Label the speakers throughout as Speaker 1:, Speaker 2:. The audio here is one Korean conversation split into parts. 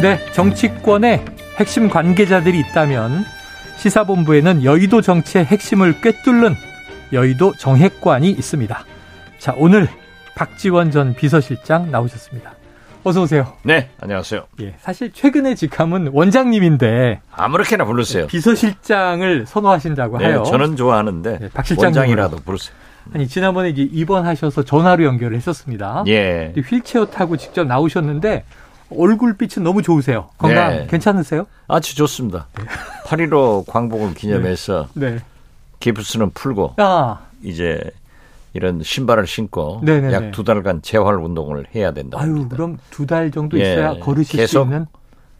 Speaker 1: 네, 정치권에 핵심 관계자들이 있다면 시사본부에는 여의도 정치의 핵심을 꿰뚫는 여의도 정핵관이 있습니다. 자, 오늘 박지원 전 비서실장 나오셨습니다. 어서 오세요.
Speaker 2: 네, 안녕하세요.
Speaker 1: 예, 사실 최근에 직함은 원장님인데
Speaker 2: 아무렇게나 부르세요.
Speaker 1: 비서실장을 선호하신다고
Speaker 2: 네,
Speaker 1: 해요.
Speaker 2: 저는 좋아하는데
Speaker 1: 네, 박 실장님으로.
Speaker 2: 원장이라도 부르세요.
Speaker 1: 아니 지난번에 이제 입원하셔서 전화로 연결을 했었습니다.
Speaker 2: 예.
Speaker 1: 휠체어 타고 직접 나오셨는데 얼굴빛은 너무 좋으세요. 건강
Speaker 2: 네.
Speaker 1: 괜찮으세요?
Speaker 2: 아주 좋습니다. 8.15 광복을 기념해서
Speaker 1: 네.
Speaker 2: 기프스는 풀고
Speaker 1: 아,
Speaker 2: 이제 이런 신발을 신고
Speaker 1: 네네네.
Speaker 2: 약두 달간 재활 운동을 해야 된다.
Speaker 1: 아유,
Speaker 2: 합니다.
Speaker 1: 그럼 두 달 정도
Speaker 2: 예,
Speaker 1: 있어야 걸으실 수
Speaker 2: 계속
Speaker 1: 있는.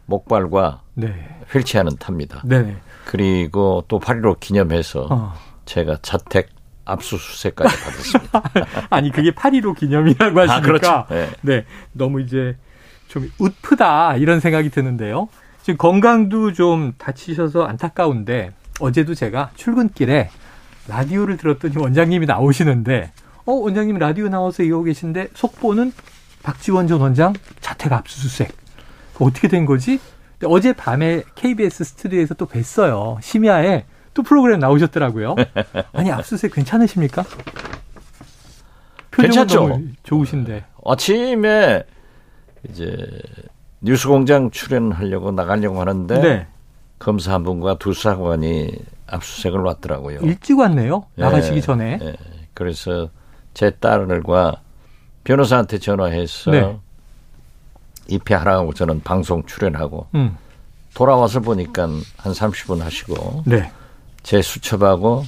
Speaker 2: 목발과
Speaker 1: 네.
Speaker 2: 휠체어는 탑니다.
Speaker 1: 네.
Speaker 2: 그리고 또 8.15 기념해서
Speaker 1: 어.
Speaker 2: 제가 자택 압수수색까지 받았습니다.
Speaker 1: 아니 그게 8.15 기념이라고 하시니까
Speaker 2: 아, 그렇죠. 네.
Speaker 1: 네. 너무 이제 좀 웃프다 이런 생각이 드는데요. 지금 건강도 좀 다치셔서 안타까운데 어제도 제가 출근길에 라디오를 들었더니 원장님이 나오시는데 어 원장님 라디오 나와서 이러고 계신데 속보는 박지원 전 원장 자택 압수수색 어떻게 된 거지? 어제 밤에 KBS 스튜디오에서 또 뵀어요. 심야에 또 프로그램 나오셨더라고요. 아니 압수수색 괜찮으십니까?
Speaker 2: 괜찮죠.
Speaker 1: 좋으신데.
Speaker 2: 아침에 이제 뉴스공장 출연하려고 나가려고 하는데
Speaker 1: 네.
Speaker 2: 검사 한 분과 두 사관이 압수수색을 왔더라고요.
Speaker 1: 일찍 왔네요.
Speaker 2: 예,
Speaker 1: 나가시기 전에.
Speaker 2: 예. 그래서 제 딸과 변호사한테 전화해서
Speaker 1: 네.
Speaker 2: 입회하라고 저는 방송 출연하고
Speaker 1: 음.
Speaker 2: 돌아와서 보니까 한 30분 하시고
Speaker 1: 네.
Speaker 2: 제 수첩하고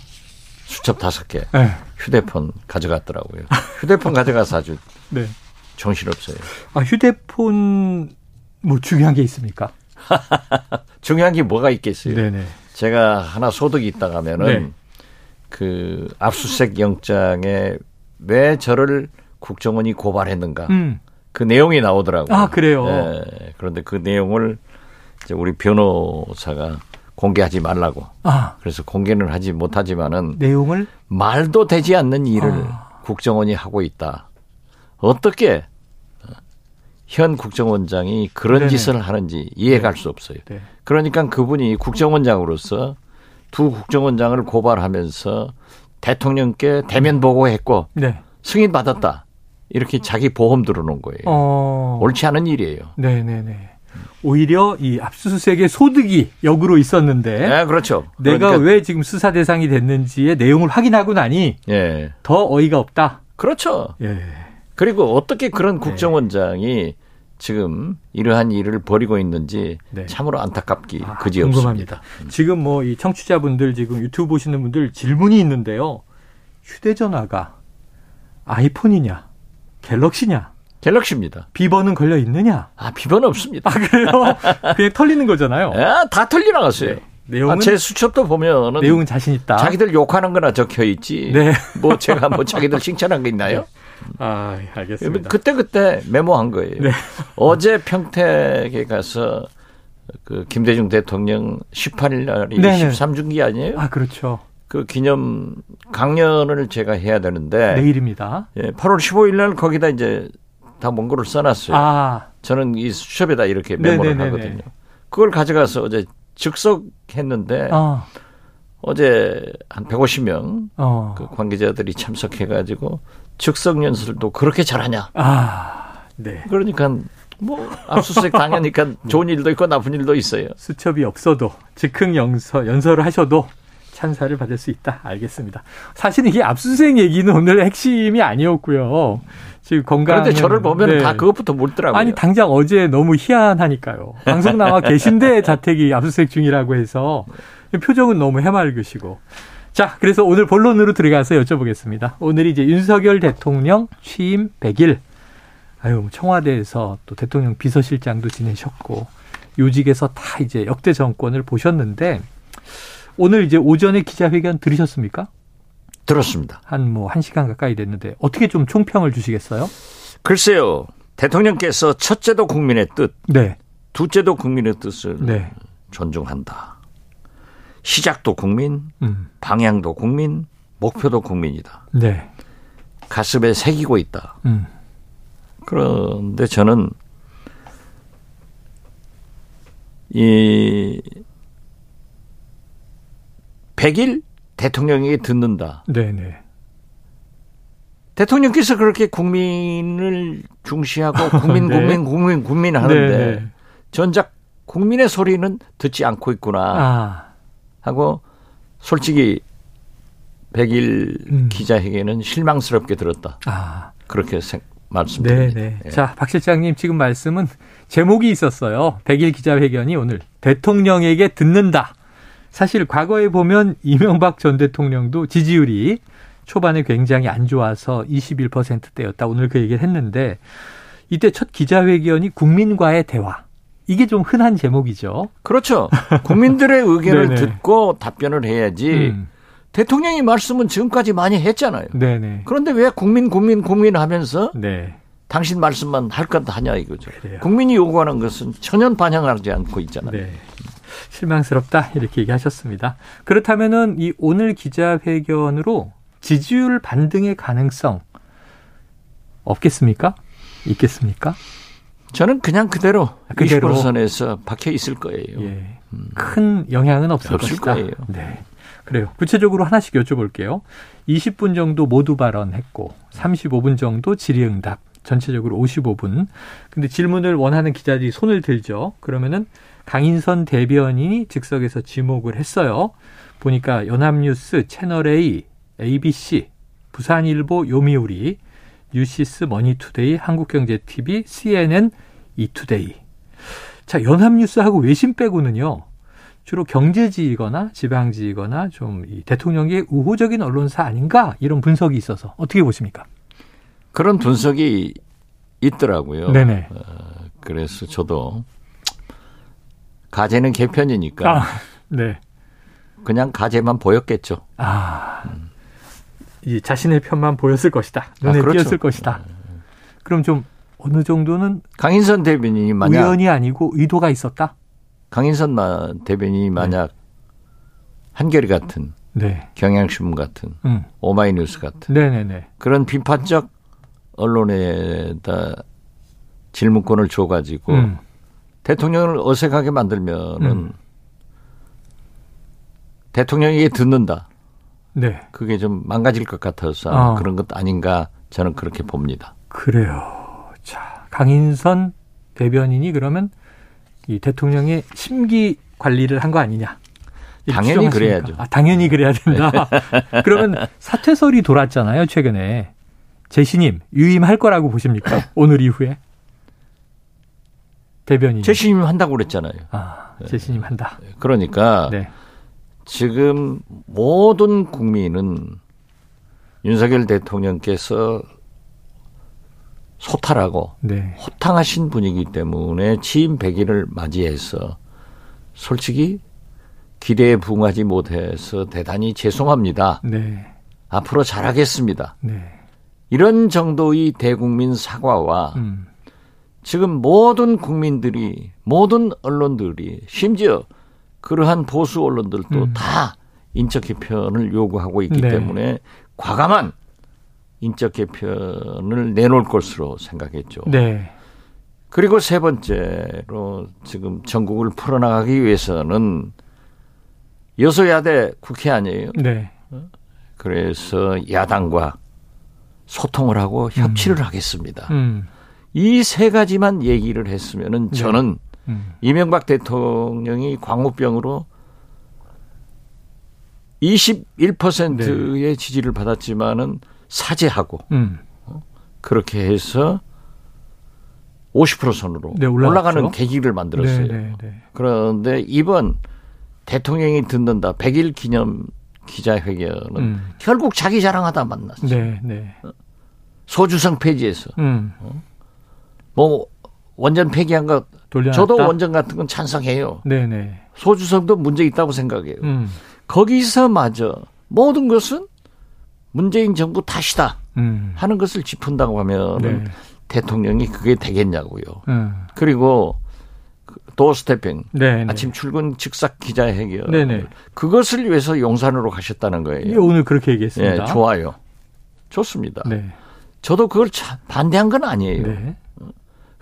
Speaker 2: 수첩 다섯 개
Speaker 1: 네.
Speaker 2: 휴대폰 가져갔더라고요. 휴대폰 가져가서 아주
Speaker 1: 네.
Speaker 2: 정신없어요.
Speaker 1: 아, 휴대폰 뭐 중요한 게 있습니까?
Speaker 2: 중요한 게 뭐가 있겠어요.
Speaker 1: 네네.
Speaker 2: 제가 하나 소득이 있다 하면은
Speaker 1: 네.
Speaker 2: 그 압수수색 영장에 왜 저를 국정원이 고발했는가
Speaker 1: 음.
Speaker 2: 그 내용이 나오더라고요.
Speaker 1: 아, 그래요?
Speaker 2: 예, 그런데 그 내용을 이제 우리 변호사가 공개하지 말라고.
Speaker 1: 아,
Speaker 2: 그래서 공개는 하지 못하지만은
Speaker 1: 내용을
Speaker 2: 말도 되지 않는 일을
Speaker 1: 아.
Speaker 2: 국정원이 하고 있다. 어떻게 현 국정원장이 그런
Speaker 1: 네네.
Speaker 2: 짓을 하는지 이해가 갈 수 없어요.
Speaker 1: 네.
Speaker 2: 그러니까 그분이 국정원장으로서 두 국정원장을 고발하면서 대통령께 대면 보고했고
Speaker 1: 네.
Speaker 2: 승인 받았다. 이렇게 자기 보험 들어놓은 거예요.
Speaker 1: 어.
Speaker 2: 옳지 않은 일이에요.
Speaker 1: 네네네. 오히려 이 압수수색의 소득이 역으로 있었는데
Speaker 2: 네, 그렇죠.
Speaker 1: 내가
Speaker 2: 그러니까,
Speaker 1: 왜 지금 수사 대상이 됐는지의 내용을 확인하고 나니
Speaker 2: 예,
Speaker 1: 더 어이가 없다.
Speaker 2: 그렇죠.
Speaker 1: 예.
Speaker 2: 그리고 어떻게 그런
Speaker 1: 네.
Speaker 2: 국정원장이 지금 이러한 일을 벌이고 있는지
Speaker 1: 네.
Speaker 2: 참으로 안타깝기
Speaker 1: 아,
Speaker 2: 그지
Speaker 1: 궁금합니다.
Speaker 2: 없습니다.
Speaker 1: 지금 뭐 이 청취자분들 지금 유튜브 보시는 분들 질문이 있는데요. 휴대전화가 아이폰이냐, 갤럭시냐,
Speaker 2: 갤럭시입니다.
Speaker 1: 비번은 걸려 있느냐?
Speaker 2: 아 비번 없습니다.
Speaker 1: 아 그래요? 그냥 털리는 거잖아요.
Speaker 2: 아, 다 털리 나갔어요.
Speaker 1: 네. 내용은
Speaker 2: 아, 제 수첩도 보면은
Speaker 1: 내용은 자신 있다.
Speaker 2: 자기들 욕하는 거나 적혀 있지.
Speaker 1: 네.
Speaker 2: 뭐 제가 뭐 자기들 칭찬한 게 있나요?
Speaker 1: 아 알겠습니다.
Speaker 2: 그때 그때 메모한 거예요.
Speaker 1: 네.
Speaker 2: 어제 평택에 가서 그 김대중 대통령 18일 날이
Speaker 1: 네네.
Speaker 2: 13중기 아니에요?
Speaker 1: 아 그렇죠.
Speaker 2: 그 기념 강연을 제가 해야 되는데
Speaker 1: 내일입니다.
Speaker 2: 예, 8월 15일 날 거기다 이제 다 원고를 써놨어요.
Speaker 1: 아
Speaker 2: 저는 이 수첩에다 이렇게 메모를
Speaker 1: 네네네네.
Speaker 2: 하거든요. 그걸 가져가서 어제 즉석했는데
Speaker 1: 아,
Speaker 2: 어제 한 150명
Speaker 1: 어.
Speaker 2: 그 관계자들이 참석해가지고 즉석 연설도 그렇게 잘하냐.
Speaker 1: 아, 네.
Speaker 2: 그러니까 뭐 압수수색 당하니까 좋은 일도 있고 나쁜 일도 있어요.
Speaker 1: 수첩이 없어도 즉흥 연설, 연설을 하셔도 찬사를 받을 수 있다. 알겠습니다. 사실 이게 압수수색 얘기는 오늘 핵심이 아니었고요. 지금 건강.
Speaker 2: 그런데 저를 보면
Speaker 1: 네.
Speaker 2: 다 그것부터 묻더라고요.
Speaker 1: 아니 당장 어제 너무 희한하니까요. 방송 나와 계신데 자택이 압수수색 중이라고 해서 표정은 너무 해맑으시고. 자, 그래서 오늘 본론으로 들어가서 여쭤보겠습니다. 오늘이 이제 윤석열 대통령 취임 100일. 아유, 뭐 청와대에서 또 대통령 비서실장도 지내셨고, 요직에서 다 이제 역대 정권을 보셨는데, 오늘 이제 오전에 기자회견 들으셨습니까?
Speaker 2: 들었습니다.
Speaker 1: 한 뭐, 한 시간 가까이 됐는데, 어떻게 좀 총평을 주시겠어요?
Speaker 2: 글쎄요. 대통령께서 첫째도 국민의 뜻,
Speaker 1: 네.
Speaker 2: 둘째도 국민의 뜻을
Speaker 1: 네.
Speaker 2: 존중한다. 시작도 국민,
Speaker 1: 음.
Speaker 2: 방향도 국민, 목표도 국민이다.
Speaker 1: 네.
Speaker 2: 가슴에 새기고 있다.
Speaker 1: 음.
Speaker 2: 그런데 저는 이 100일 대통령에게 듣는다.
Speaker 1: 네네.
Speaker 2: 대통령께서 그렇게 국민을 중시하고 국민
Speaker 1: 네.
Speaker 2: 국민 국민 국민 하는데
Speaker 1: 네네.
Speaker 2: 전작 국민의 소리는 듣지 않고 있구나
Speaker 1: 아.
Speaker 2: 하고 솔직히 100일
Speaker 1: 음.
Speaker 2: 기자회견은 실망스럽게 들었다.
Speaker 1: 아.
Speaker 2: 그렇게 생, 말씀드립니다.
Speaker 1: 네네.
Speaker 2: 예.
Speaker 1: 자, 박 실장님 지금 말씀은 제목이 있었어요. 100일 기자회견이 오늘 대통령에게 듣는다. 사실 과거에 보면 이명박 전 대통령도 지지율이 초반에 굉장히 안 좋아서 21%대였다. 오늘 그 얘기를 했는데 이때 첫 기자회견이 국민과의 대화. 이게 좀 흔한 제목이죠.
Speaker 2: 그렇죠. 국민들의 의견을
Speaker 1: 네네.
Speaker 2: 듣고 답변을 해야지.
Speaker 1: 음,
Speaker 2: 대통령이 말씀은 지금까지 많이 했잖아요.
Speaker 1: 네네.
Speaker 2: 그런데 왜 국민 국민 국민 하면서
Speaker 1: 네.
Speaker 2: 당신 말씀만 할 것 하냐 이거죠.
Speaker 1: 그래요.
Speaker 2: 국민이 요구하는 것은 전혀 반영하지 않고 있잖아요.
Speaker 1: 네. 실망스럽다 이렇게 얘기하셨습니다. 그렇다면은 이 오늘 기자회견으로 지지율 반등의 가능성 없겠습니까? 있겠습니까?
Speaker 2: 저는 그냥 그대로,
Speaker 1: 그대로.
Speaker 2: 20% 선에서 박혀 있을 거예요.
Speaker 1: 예. 큰 영향은 없을,
Speaker 2: 없을
Speaker 1: 것이다.
Speaker 2: 거예요.
Speaker 1: 네. 그래요. 구체적으로 하나씩 여쭤볼게요. 20분 정도 모두 발언했고 35분 정도 질의응답. 전체적으로 55분. 근데 질문을 원하는 기자들이 손을 들죠. 그러면은 강인선 대변인이 즉석에서 지목을 했어요. 보니까 연합뉴스, 채널A, ABC, 부산일보, 요미우리, 뉴시스, 머니투데이, 한국경제TV, CNN, 이투데이. 자, 연합뉴스하고 외신 빼고는요. 주로 경제지이거나 지방지이거나 좀이 대통령의 우호적인 언론사 아닌가 이런 분석이 있어서 어떻게 보십니까?
Speaker 2: 그런 분석이 있더라고요.
Speaker 1: 네네.
Speaker 2: 그래서 저도 가재는 개편이니까
Speaker 1: 아, 네.
Speaker 2: 그냥 가재만 보였겠죠.
Speaker 1: 아, 이 자신의 편만 보였을 것이다. 눈에
Speaker 2: 아, 그렇죠.
Speaker 1: 띄었을 것이다. 그럼 좀 어느 정도는
Speaker 2: 강인선 대변인이 만약
Speaker 1: 우연이 아니고 의도가 있었다.
Speaker 2: 강인선 마- 대변인이 만약 한겨레 같은
Speaker 1: 네.
Speaker 2: 경향신문 같은
Speaker 1: 음.
Speaker 2: 오마이뉴스 같은
Speaker 1: 네네네.
Speaker 2: 그런 비판적 언론에다 질문권을 줘가지고
Speaker 1: 음.
Speaker 2: 대통령을 어색하게 만들면은
Speaker 1: 음.
Speaker 2: 대통령에게 듣는다.
Speaker 1: 네.
Speaker 2: 그게 좀 망가질 것 같아서
Speaker 1: 아.
Speaker 2: 그런 것 아닌가 저는 그렇게 봅니다.
Speaker 1: 그래요. 자, 강인선 대변인이 그러면 이 대통령의 심기 관리를 한 거 아니냐?
Speaker 2: 당연히? 그래야죠.
Speaker 1: 아, 당연히 그래야 된다. 그러면 사퇴설이 돌았잖아요, 최근에. 재신임, 유임할 거라고 보십니까? 오늘 이후에? 대변인.
Speaker 2: 재신임 한다고 그랬잖아요.
Speaker 1: 아, 재신임 한다.
Speaker 2: 그러니까
Speaker 1: 네.
Speaker 2: 지금 모든 국민은 윤석열 대통령께서 소탈하고
Speaker 1: 네.
Speaker 2: 호탕하신 분이기 때문에 취임 100일을 맞이해서 솔직히 기대에 부응하지 못해서 대단히 죄송합니다.
Speaker 1: 네.
Speaker 2: 앞으로 잘하겠습니다.
Speaker 1: 네.
Speaker 2: 이런 정도의 대국민 사과와
Speaker 1: 음.
Speaker 2: 지금 모든 국민들이 모든 언론들이 심지어 그러한 보수 언론들도
Speaker 1: 음.
Speaker 2: 다 인적 개편을 요구하고 있기
Speaker 1: 네.
Speaker 2: 때문에 과감한 인적 개편을 내놓을 것으로 생각했죠.
Speaker 1: 네.
Speaker 2: 그리고 세 번째로 지금 전국을 풀어나가기 위해서는 여소야대 국회 아니에요.
Speaker 1: 네.
Speaker 2: 그래서 야당과 소통을 하고 협치를 하겠습니다.
Speaker 1: 음.
Speaker 2: 이세 가지만 얘기를 했으면은
Speaker 1: 네.
Speaker 2: 저는
Speaker 1: 음.
Speaker 2: 이명박 대통령이 광우병으로 21%의 지지를 받았지만은 사죄하고
Speaker 1: 음.
Speaker 2: 그렇게 해서 50% 선으로
Speaker 1: 네.
Speaker 2: 올라가는 계기를 만들었어요.
Speaker 1: 네, 네, 네.
Speaker 2: 그런데 이번 대통령이 듣는다 100일 기념 기자회견은
Speaker 1: 음.
Speaker 2: 결국 자기 자랑하다 만났죠.
Speaker 1: 네, 네.
Speaker 2: 소주성 폐지에서
Speaker 1: 음.
Speaker 2: 뭐 원전 폐기한 거
Speaker 1: 돌려놨다.
Speaker 2: 저도 원전 같은 건 찬성해요.
Speaker 1: 네, 네.
Speaker 2: 소주성도 문제 있다고 생각해요.
Speaker 1: 음.
Speaker 2: 거기서마저 모든 것은 문재인 정부 탓이다
Speaker 1: 음.
Speaker 2: 하는 것을 짚은다고 하면
Speaker 1: 네.
Speaker 2: 은 대통령이 그게 되겠냐고요.
Speaker 1: 음.
Speaker 2: 그리고 그 도어스태핑
Speaker 1: 네, 네.
Speaker 2: 아침 출근 즉석 기자회견
Speaker 1: 네, 네.
Speaker 2: 그것을 위해서 용산으로 가셨다는
Speaker 1: 예,
Speaker 2: 거예요.
Speaker 1: 오늘 그렇게 얘기했습니다.
Speaker 2: 예, 좋아요. 좋습니다.
Speaker 1: 네.
Speaker 2: 저도 그걸 차- 반대한 건 아니에요.
Speaker 1: 네.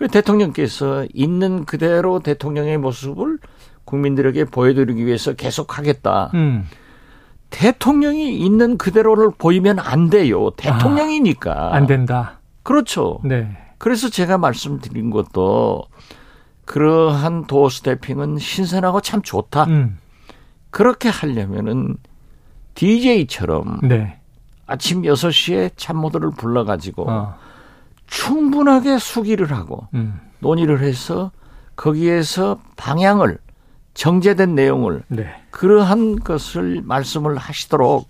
Speaker 2: 대통령께서 있는 그대로 대통령의 모습을 국민들에게 보여드리기 위해서 계속하겠다.
Speaker 1: 음.
Speaker 2: 대통령이 있는 그대로를 보이면 안 돼요. 대통령이니까.
Speaker 1: 아, 안 된다.
Speaker 2: 그렇죠.
Speaker 1: 네.
Speaker 2: 그래서 제가 말씀드린 것도 그러한 도어 스태핑은 신선하고 참 좋다.
Speaker 1: 음.
Speaker 2: 그렇게 하려면은 DJ처럼
Speaker 1: 네.
Speaker 2: 아침 6시에 참모들을 불러가지고
Speaker 1: 어.
Speaker 2: 충분하게 수기를 하고
Speaker 1: 음.
Speaker 2: 논의를 해서 거기에서 방향을 정제된 내용을
Speaker 1: 네.
Speaker 2: 그러한 것을 말씀을 하시도록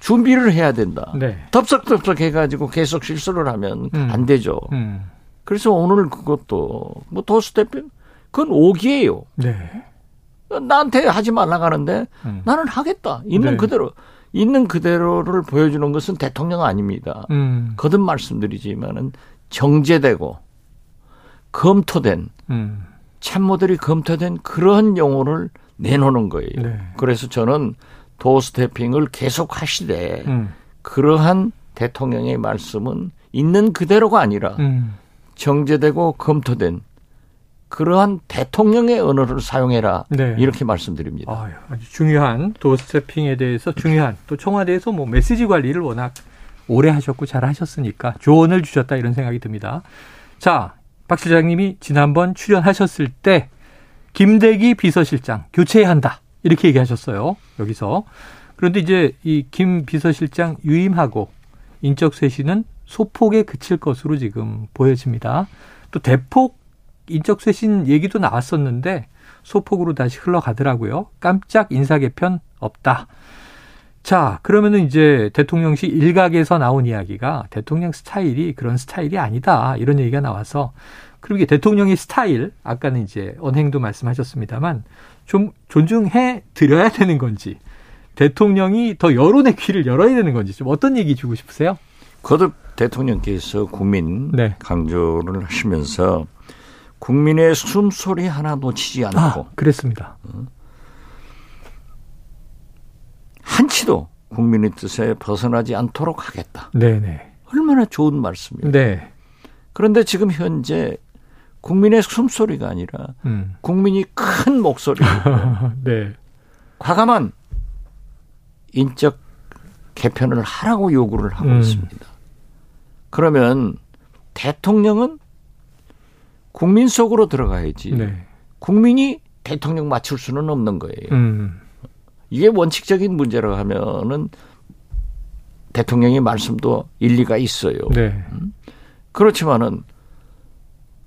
Speaker 2: 준비를 해야 된다.
Speaker 1: 네.
Speaker 2: 덥석덥석 해가지고 계속 실수를 하면
Speaker 1: 음.
Speaker 2: 안 되죠.
Speaker 1: 음.
Speaker 2: 그래서 오늘 그것도 뭐 도스태핑 그건 오기예요.
Speaker 1: 네.
Speaker 2: 나한테 하지 말라고 하는데
Speaker 1: 음.
Speaker 2: 나는 하겠다. 있는
Speaker 1: 네.
Speaker 2: 그대로 있는 그대로를 보여주는 것은 대통령 아닙니다.
Speaker 1: 음.
Speaker 2: 거듭 말씀드리지만은 정제되고 검토된
Speaker 1: 음.
Speaker 2: 참모들이 검토된 그런 용어를 내놓는 거예요.
Speaker 1: 네.
Speaker 2: 그래서 저는 도스태핑을 계속 하시되
Speaker 1: 음.
Speaker 2: 그러한 대통령의 말씀은 있는 그대로가 아니라
Speaker 1: 음.
Speaker 2: 정제되고 검토된 그러한 대통령의 언어를 사용해라
Speaker 1: 네.
Speaker 2: 이렇게 말씀드립니다.
Speaker 1: 아주 중요한 도스태핑에 대해서 중요한 또 청와대에서 뭐 메시지 관리를 워낙 오래 하셨고 잘 하셨으니까 조언을 주셨다 이런 생각이 듭니다. 자, 박 실장님이 지난번 출연하셨을 때 김대기 비서실장 교체해야 한다 이렇게 얘기하셨어요. 여기서 그런데 이제 이 김 비서실장 유임하고 인적 쇄신은 소폭에 그칠 것으로 지금 보여집니다. 또 대폭 인적 쇄신 얘기도 나왔었는데 소폭으로 다시 흘러가더라고요. 깜짝 인사 개편 없다. 자, 그러면은 이제 대통령실 일각에서 나온 이야기가 대통령 스타일이 그런 스타일이 아니다. 이런 얘기가 나와서 그리고 이게 대통령의 스타일, 아까는 이제 언행도 말씀하셨습니다만 좀 존중해 드려야 되는 건지 대통령이 더 여론의 귀를 열어야 되는 건지 좀 어떤 얘기 주고 싶으세요?
Speaker 2: 거듭 대통령께서 국민
Speaker 1: 네.
Speaker 2: 강조를 하시면서 국민의 숨소리 하나 놓치지 않고
Speaker 1: 아, 그랬습니다.
Speaker 2: 한치도 국민의 뜻에 벗어나지 않도록 하겠다.
Speaker 1: 네네.
Speaker 2: 얼마나 좋은 말씀이에요.
Speaker 1: 네.
Speaker 2: 그런데 지금 현재 국민의 숨소리가 아니라
Speaker 1: 음.
Speaker 2: 국민이 큰 목소리로
Speaker 1: 네.
Speaker 2: 과감한 인적 개편을 하라고 요구를 하고
Speaker 1: 음.
Speaker 2: 있습니다. 그러면 대통령은 국민 속으로 들어가야지
Speaker 1: 네.
Speaker 2: 국민이 대통령 맞출 수는 없는 거예요.
Speaker 1: 음.
Speaker 2: 이게 원칙적인 문제라고 하면은 대통령의 말씀도 일리가 있어요.
Speaker 1: 네.
Speaker 2: 그렇지만은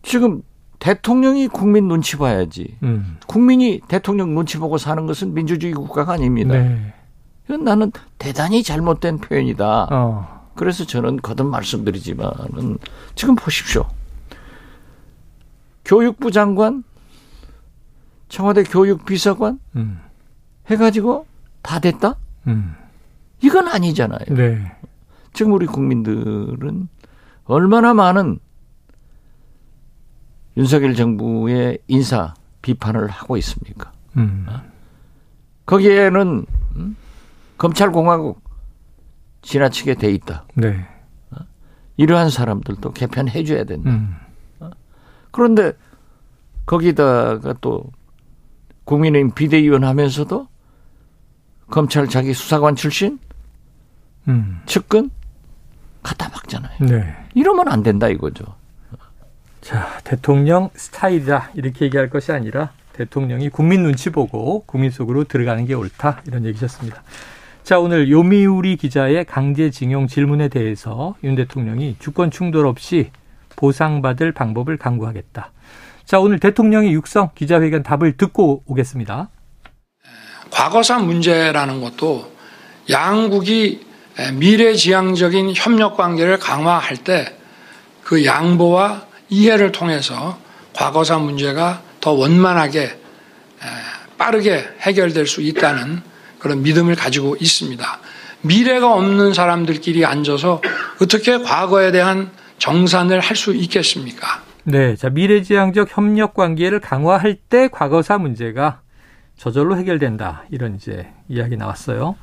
Speaker 2: 지금 대통령이 국민 눈치 봐야지.
Speaker 1: 음.
Speaker 2: 국민이 대통령 눈치 보고 사는 것은 민주주의 국가가 아닙니다.
Speaker 1: 네.
Speaker 2: 이건 나는 대단히 잘못된 표현이다.
Speaker 1: 어.
Speaker 2: 그래서 저는 거듭 말씀드리지만은 지금 보십시오. 교육부 장관, 청와대 교육비서관
Speaker 1: 음.
Speaker 2: 해가지고 다 됐다?
Speaker 1: 음.
Speaker 2: 이건 아니잖아요.
Speaker 1: 네.
Speaker 2: 지금 우리 국민들은 얼마나 많은 윤석열 정부의 인사 비판을 하고 있습니까?
Speaker 1: 음.
Speaker 2: 거기에는 음? 검찰공화국 지나치게 돼 있다.
Speaker 1: 네.
Speaker 2: 이러한 사람들도 개편해 줘야 된다.
Speaker 1: 음.
Speaker 2: 그런데 거기다가 또 국민의힘 비대위원 하면서도 검찰 자기 수사관 출신
Speaker 1: 음.
Speaker 2: 측근 갖다 박잖아요.
Speaker 1: 네.
Speaker 2: 이러면 안 된다 이거죠.
Speaker 1: 자, 대통령 스타일이다. 이렇게 얘기할 것이 아니라 대통령이 국민 눈치 보고 국민 속으로 들어가는 게 옳다. 이런 얘기셨습니다. 자, 오늘 요미우리 기자의 강제징용 질문에 대해서 윤 대통령이 주권 충돌 없이 보상받을 방법을 강구하겠다. 자, 오늘 대통령의 육성 기자회견 답을 듣고 오겠습니다.
Speaker 3: 과거사 문제라는 것도 양국이 미래지향적인 협력 관계를 강화할 때 그 양보와 이해를 통해서 과거사 문제가 더 원만하게 빠르게 해결될 수 있다는 그런 믿음을 가지고 있습니다. 미래가 없는 사람들끼리 앉아서 어떻게 과거에 대한 정산을 할 수 있겠습니까?
Speaker 1: 네. 자, 미래지향적 협력 관계를 강화할 때 과거사 문제가 저절로 해결된다. 이런 이제 이야기 나왔어요.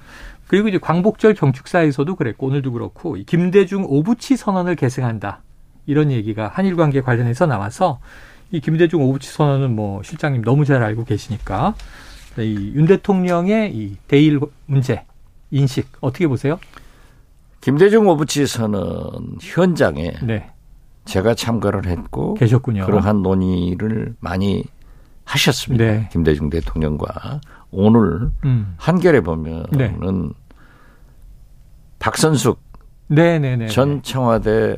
Speaker 1: 그리고 이제 광복절 경축사에서도 그랬고 오늘도 그렇고 김대중 오부치 선언을 계승한다. 이런 얘기가 한일 관계 관련해서 나와서 이 김대중 오부치 선언은 뭐 실장님 너무 잘 알고 계시니까 이 윤 대통령의 이 대일 문제 인식 어떻게 보세요?
Speaker 2: 김대중 오부치 선언 현장에
Speaker 1: 네.
Speaker 2: 제가 참가를 했고
Speaker 1: 계셨군요.
Speaker 2: 그러한 논의를 많이 하셨습니다.
Speaker 1: 네.
Speaker 2: 김대중 대통령과 오늘
Speaker 1: 음.
Speaker 2: 한겨레 보면은
Speaker 1: 네.
Speaker 2: 박선숙
Speaker 1: 네네네.
Speaker 2: 전 청와대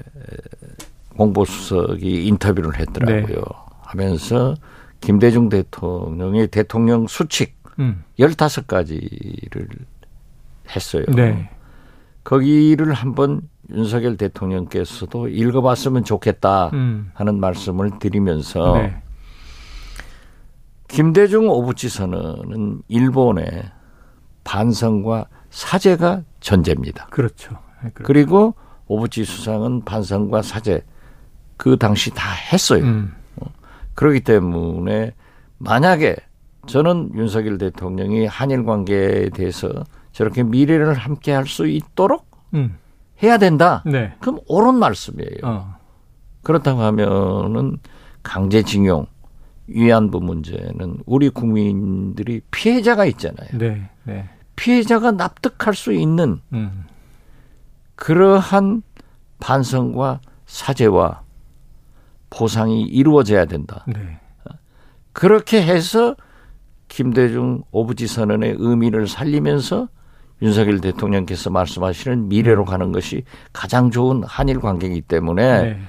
Speaker 2: 공보수석이 인터뷰를 했더라고요.
Speaker 1: 네.
Speaker 2: 하면서 김대중 대통령의 대통령 수칙
Speaker 1: 음.
Speaker 2: 15가지를 했어요.
Speaker 1: 네.
Speaker 2: 거기를 한번 윤석열 대통령께서도 읽어봤으면 좋겠다
Speaker 1: 음.
Speaker 2: 하는 말씀을 드리면서
Speaker 1: 네.
Speaker 2: 김대중 오부치 선언은 일본의 반성과 사죄가 전제입니다.
Speaker 1: 그렇죠. 네, 그렇죠.
Speaker 2: 그리고 오부치 수상은 반성과 사죄 그 당시 다 했어요.
Speaker 1: 음.
Speaker 2: 그렇기 때문에 만약에 저는 윤석열 대통령이 한일 관계에 대해서 저렇게 미래를 함께 할 수 있도록
Speaker 1: 음.
Speaker 2: 해야 된다.
Speaker 1: 네.
Speaker 2: 그럼 옳은 말씀이에요.
Speaker 1: 어.
Speaker 2: 그렇다고 하면은 강제징용 위안부 문제는 우리 국민들이 피해자가 있잖아요.
Speaker 1: 네. 네.
Speaker 2: 피해자가 납득할 수 있는
Speaker 1: 음.
Speaker 2: 그러한 반성과 사죄와 보상이 이루어져야 된다.
Speaker 1: 네.
Speaker 2: 그렇게 해서 김대중 오부지 선언의 의미를 살리면서 윤석열 대통령께서 말씀하시는 미래로 가는 것이 가장 좋은 한일 관계이기 때문에
Speaker 1: 네.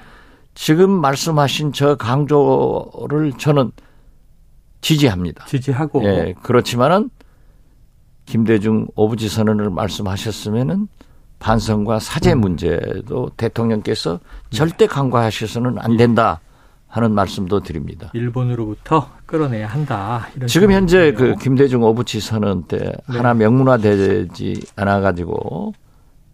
Speaker 2: 지금 말씀하신 저 강조를 저는 지지합니다.
Speaker 1: 지지하고
Speaker 2: 예, 그렇지만은 김대중 오부지 선언을 말씀하셨으면은 반성과 사죄
Speaker 1: 음.
Speaker 2: 문제도 대통령께서
Speaker 1: 네.
Speaker 2: 절대 강과하셔서는 안 된다 하는 말씀도 드립니다.
Speaker 1: 일본으로부터 끌어내야 한다.
Speaker 2: 지금 현재 그. 김대중 오부치 선언 때
Speaker 1: 네.
Speaker 2: 하나 명문화되지 않아 가지고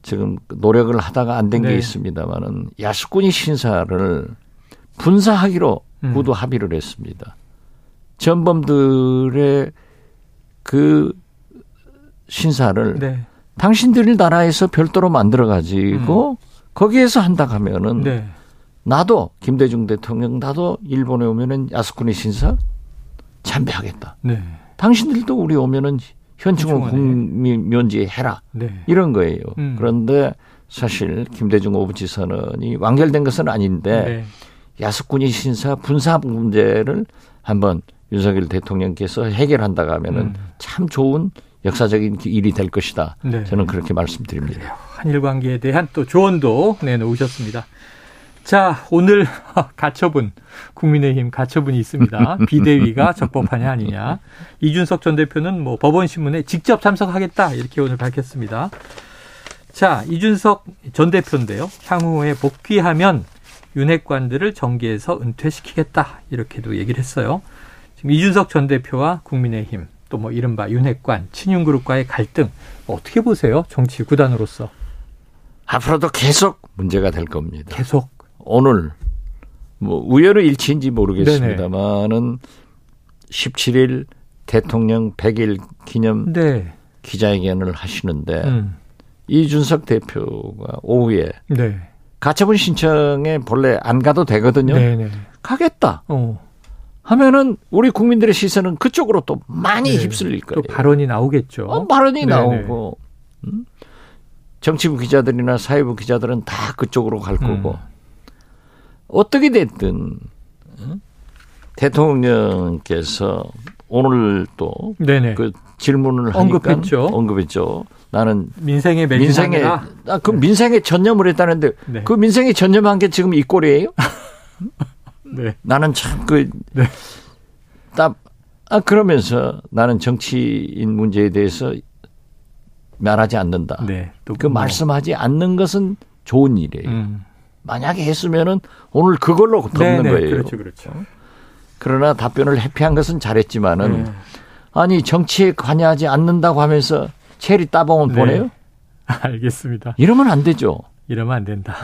Speaker 2: 지금 노력을 하다가 안 된게
Speaker 1: 네.
Speaker 2: 있습니다만은 야스쿠니 신사를 분사하기로
Speaker 1: 음.
Speaker 2: 모두 합의를 했습니다. 전범들의 그 신사를
Speaker 1: 네.
Speaker 2: 당신들 나라에서 별도로 만들어 가지고 거기에서 한다 하면은
Speaker 1: 음. 네.
Speaker 2: 나도 김대중 대통령 나도 일본에 오면은 야스쿠니 신사 참배하겠다.
Speaker 1: 네.
Speaker 2: 당신들도 우리 오면은 현충원. 국민면제 해라.
Speaker 1: 네.
Speaker 2: 이런 거예요.
Speaker 1: 음.
Speaker 2: 그런데 사실 김대중 오부지 선언이 완결된 것은 아닌데
Speaker 1: 네.
Speaker 2: 야스쿠니 신사 분사 문제를 한번 윤석열 대통령께서 해결한다고 하면은
Speaker 1: 음.
Speaker 2: 참 좋은 역사적인 일이 될 것이다.
Speaker 1: 네.
Speaker 2: 저는 그렇게 말씀드립니다.
Speaker 1: 한일 관계에 대한 또 조언도 내놓으셨습니다. 자, 오늘 가처분, 국민의힘 가처분이 있습니다. 비대위가 적법하냐 아니냐. 이준석 전 대표는 뭐 법원신문에 직접 참석하겠다 이렇게 오늘 밝혔습니다. 자, 이준석 전 대표인데요. 향후에 복귀하면 윤핵관들을 정계에서 은퇴시키겠다 이렇게도 얘기를 했어요. 지금 이준석 전 대표와 국민의힘 또 뭐 이른바 윤핵관 친윤그룹과의 갈등 어떻게 보세요? 정치 구단으로서
Speaker 2: 앞으로도 계속 문제가 될 겁니다.
Speaker 1: 계속
Speaker 2: 오늘 뭐 우연의 일치인지 모르겠습니다만은 17일 대통령 100일 기념
Speaker 1: 네.
Speaker 2: 기자회견을 하시는데
Speaker 1: 음.
Speaker 2: 이준석 대표가 오후에
Speaker 1: 네.
Speaker 2: 가처분 신청에 본래 안 가도 되거든요.
Speaker 1: 네, 네.
Speaker 2: 가겠다
Speaker 1: 어.
Speaker 2: 하면은 우리 국민들의 시선은 그쪽으로 또 많이
Speaker 1: 네.
Speaker 2: 휩쓸릴
Speaker 1: 또
Speaker 2: 거예요.
Speaker 1: 발언이 나오겠죠.
Speaker 2: 어, 발언이
Speaker 1: 네네.
Speaker 2: 나오고 음? 정치부 기자들이나 사회부 기자들은 다 그쪽으로 갈 거고
Speaker 1: 음.
Speaker 2: 어떻게 됐든 어? 대통령께서 오늘 또. 그 질문을
Speaker 1: 언급했죠.
Speaker 2: 언급했죠. 나는
Speaker 1: 민생에
Speaker 2: 민생에 아, 그 민생에 전념을 했다는데
Speaker 1: 네.
Speaker 2: 그 민생에 전념한 게 지금 이 꼴이에요?
Speaker 1: 네.
Speaker 2: 나는 참그
Speaker 1: 네.
Speaker 2: 딱 아, 그러면서 나는 정치인 문제에 대해서 말하지 않는다.
Speaker 1: 네.
Speaker 2: 그
Speaker 1: 뭐.
Speaker 2: 말씀하지 않는 것은 좋은 일이에요.
Speaker 1: 음.
Speaker 2: 만약에 했으면은 오늘 그걸로 덮는
Speaker 1: 네네,
Speaker 2: 거예요.
Speaker 1: 그렇죠, 그렇죠.
Speaker 2: 그러나 답변을 회피한 것은 잘했지만은
Speaker 1: 네.
Speaker 2: 아니 정치에 관여하지 않는다고 하면서 체리 따봉은
Speaker 1: 네.
Speaker 2: 보내요?
Speaker 1: 알겠습니다.
Speaker 2: 이러면 안 되죠.
Speaker 1: 이러면 안 된다.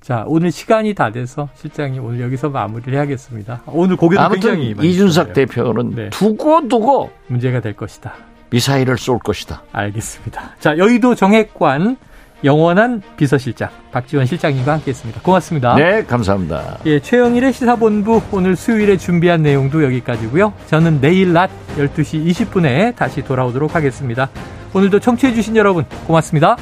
Speaker 1: 자, 오늘 시간이 다 돼서 실장님 오늘 여기서 마무리를 해야겠습니다. 오늘 고개도
Speaker 2: 아무튼
Speaker 1: 굉장히
Speaker 2: 이준석. 대표는
Speaker 1: 네.
Speaker 2: 두고 두고
Speaker 1: 문제가 될 것이다.
Speaker 2: 미사일을 쏠 것이다.
Speaker 1: 알겠습니다. 자, 여의도 정액관 영원한 비서실장 박지원 실장님과 함께했습니다. 고맙습니다.
Speaker 2: 네, 감사합니다.
Speaker 1: 예, 최영일의 시사본부 오늘 수요일에 준비한 내용도 여기까지고요. 저는 내일 낮 12시 20분에 다시 돌아오도록 하겠습니다. 오늘도 청취해주신 여러분 고맙습니다.